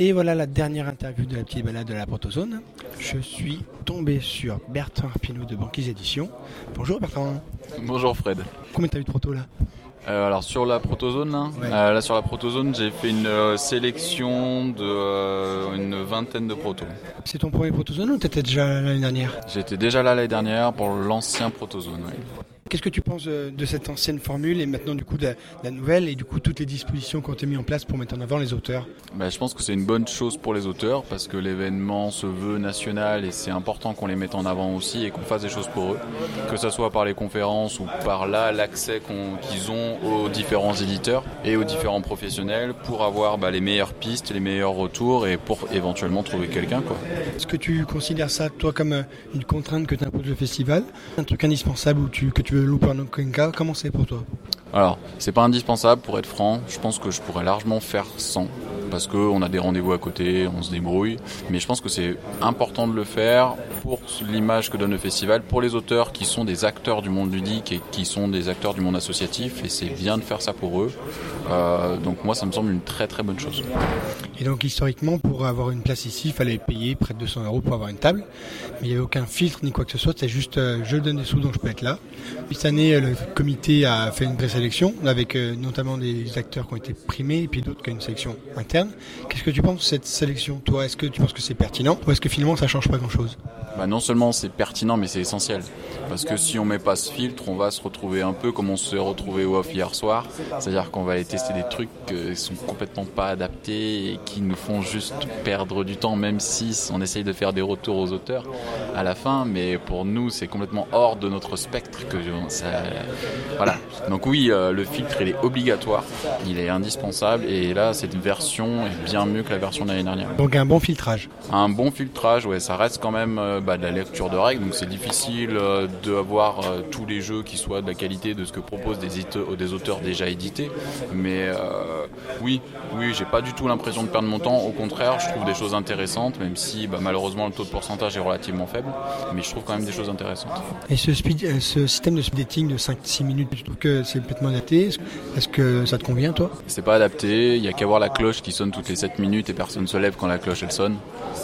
Et voilà la dernière interview de la petite balade de la protozone. Je suis tombé sur Bertrand Arpineau de Banquise Édition. Bonjour Bertrand. Bonjour Fred. Combien t'as eu de proto là euh, alors sur la protozone, là, Ouais. euh, là sur la protozone, j'ai fait une euh, sélection de une vingtaine de protos. C'est ton premier protozone ou t'étais déjà là l'année dernière? J'étais déjà là l'année dernière pour l'ancien protozone. Qu'est-ce que tu penses euh, de cette ancienne formule et maintenant du coup de la, de la nouvelle et du coup toutes les dispositions qui ont été mises en place pour mettre en avant les auteurs? Bah, je pense que c'est une bonne chose pour les auteurs parce que l'événement se veut national et c'est important qu'on les mette en avant aussi et qu'on fasse des choses pour eux, que ce soit par les conférences ou par là l'accès qu'ils ont aux différents éditeurs et aux différents professionnels pour avoir bah, les meilleures pistes, les meilleurs retours et pour éventuellement trouver quelqu'un. Est-ce que tu considères ça toi comme euh, une contrainte que t'impose le festival? Un truc indispensable ou tu, que tu veux aucun cas Comment c'est pour toi? Alors, c'est pas indispensable pour être franc. Je pense que je pourrais largement faire sans. Parce qu'on a des rendez-vous à côté, on se débrouille. Mais je pense que c'est important de le faire pour l'image que donne le festival, pour les auteurs qui sont des acteurs du monde ludique et qui sont des acteurs du monde associatif. Et c'est bien de faire ça pour eux. Euh, donc moi, ça me semble une très très bonne chose. Et donc historiquement, pour avoir une place ici, il fallait payer près de 200 euros pour avoir une table. Mais il n'y avait aucun filtre ni quoi que ce soit. C'est juste, euh, je donne des sous donc je peux être là. Cette année, euh, le comité a fait une présélection avec notamment des acteurs qui ont été primés et puis d'autres qui ont une sélection interne. Qu'est-ce que tu penses de cette sélection Toi, est-ce que tu penses que c'est pertinent? Ou est-ce que finalement ça change pas grand-chose? Bah, non seulement c'est pertinent, mais c'est essentiel. Parce que si on met pas ce filtre, on va se retrouver un peu comme on s'est retrouvé au off hier soir. C'est-à-dire qu'on va aller tester des trucs qui sont complètement pas adaptés et qui nous font juste perdre du temps, même si on essaye de faire des retours aux auteurs à la fin. Mais pour nous, c'est complètement hors de notre spectre que ça, voilà. Donc oui, euh, le filtre il est obligatoire, il est indispensable. Et là, cette version est bien mieux que la version de l'année dernière. Donc un bon filtrage. Un bon filtrage, ouais, ça reste quand même euh, bah, de la lecture de règles, donc c'est difficile euh, d'avoir euh, tous les jeux qui soient de la qualité de ce que proposent des, auteurs déjà édités. Mais euh, oui, oui, j'ai pas du tout l'impression de perdre mon temps. Au contraire, je trouve des choses intéressantes, même si bah, malheureusement le taux de pourcentage est relativement faible, mais je trouve quand même des choses intéressantes. Et ce, speed, ce système de speed dating de 5-6 minutes, tu trouves que c'est complètement adapté? Est-ce est-ce que ça te convient toi? C'est pas adapté, il y a qu'à voir la cloche qui sonne toutes les 7 minutes et personne se lève quand la cloche elle sonne.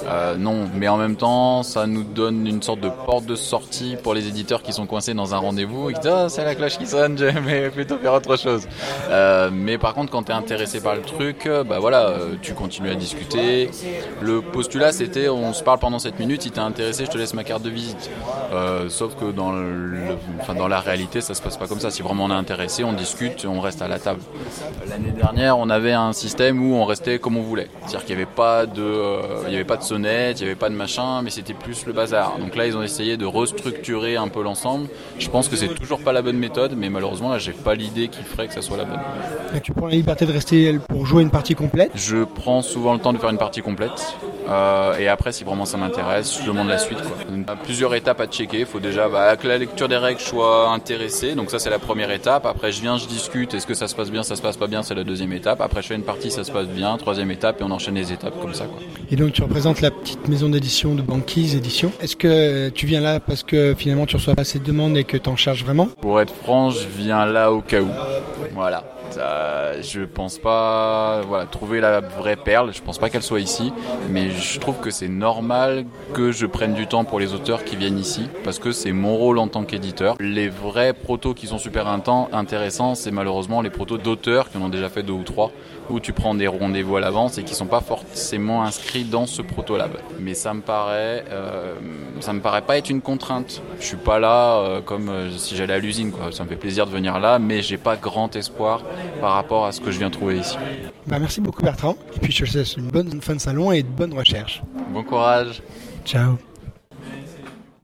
Euh, non, mais en même temps, ça nous donne une sorte de porte de sortie pour les éditeurs qui sont coincés dans un rendez-vous et qui disent Ah, c'est la cloche qui sonne, j'aimerais plutôt faire autre chose. Euh, mais par contre, quand tu es intéressé par le truc, euh, bah voilà, euh, tu continues à discuter. Le postulat c'était on se parle pendant 7 minutes, si t'es intéressé, je te laisse ma carte de visite. Sauf que dans, le, enfin, dans la réalité, ça se passe pas comme ça. Si vraiment on est intéressé, on discute, on reste à la table. L'année dernière, on avait un système où on restait comme on voulait. C'est-à-dire qu'il n'y avait avait pas de sonnette, il n'y avait pas de machin, mais c'était plus le bazar. Donc là, ils ont essayé de restructurer un peu l'ensemble. Je pense que c'est toujours pas la bonne méthode, mais malheureusement, là, j'ai pas l'idée qui ferait que ça soit la bonne. Et Tu prends la liberté de rester pour jouer une partie complète? Je prends souvent le temps de faire une partie complète. Euh, et après, si vraiment ça m'intéresse, je demande la suite. Quoi. Il y a plusieurs étapes à checker. Il faut déjà bah, que la lecture des règles soit intéressée. Donc ça, c'est la première étape. Après, je viens, je discute. Est-ce que ça se passe bien, ça se passe pas bien? C'est la deuxième étape. Après, je fais une partie, ça se passe bien. Troisième étape, et on enchaîne les étapes comme ça. Quoi. Et donc tu représentes la petite maison d'édition de Banquise Édition. Est-ce que tu viens là parce que finalement tu reçois pas assez de demandes et que tu en charges vraiment? Pour être franc, je viens là au cas où. Voilà. Ça, je pense pas, trouver la vraie perle. Je pense pas qu'elle soit ici, mais je trouve que c'est normal que je prenne du temps pour les auteurs qui viennent ici, parce que c'est mon rôle en tant qu'éditeur. Les vrais protos qui sont super intéressants, c'est malheureusement les protos d'auteurs qui en ont déjà fait deux ou trois, où tu prends des rendez-vous à l'avance et qui sont pas forcément inscrits dans ce proto lab. Mais ça me paraît, euh, ça me paraît pas être une contrainte. Je suis pas là euh, comme euh, si j'allais à l'usine, quoi. Ça me fait plaisir de venir là, mais j'ai pas grand espoir par rapport à ce que je viens trouver ici. Bah, Merci beaucoup Bertrand. Et puis je te souhaite une bonne fin de salon et de bonnes recherches. Bon courage. Ciao.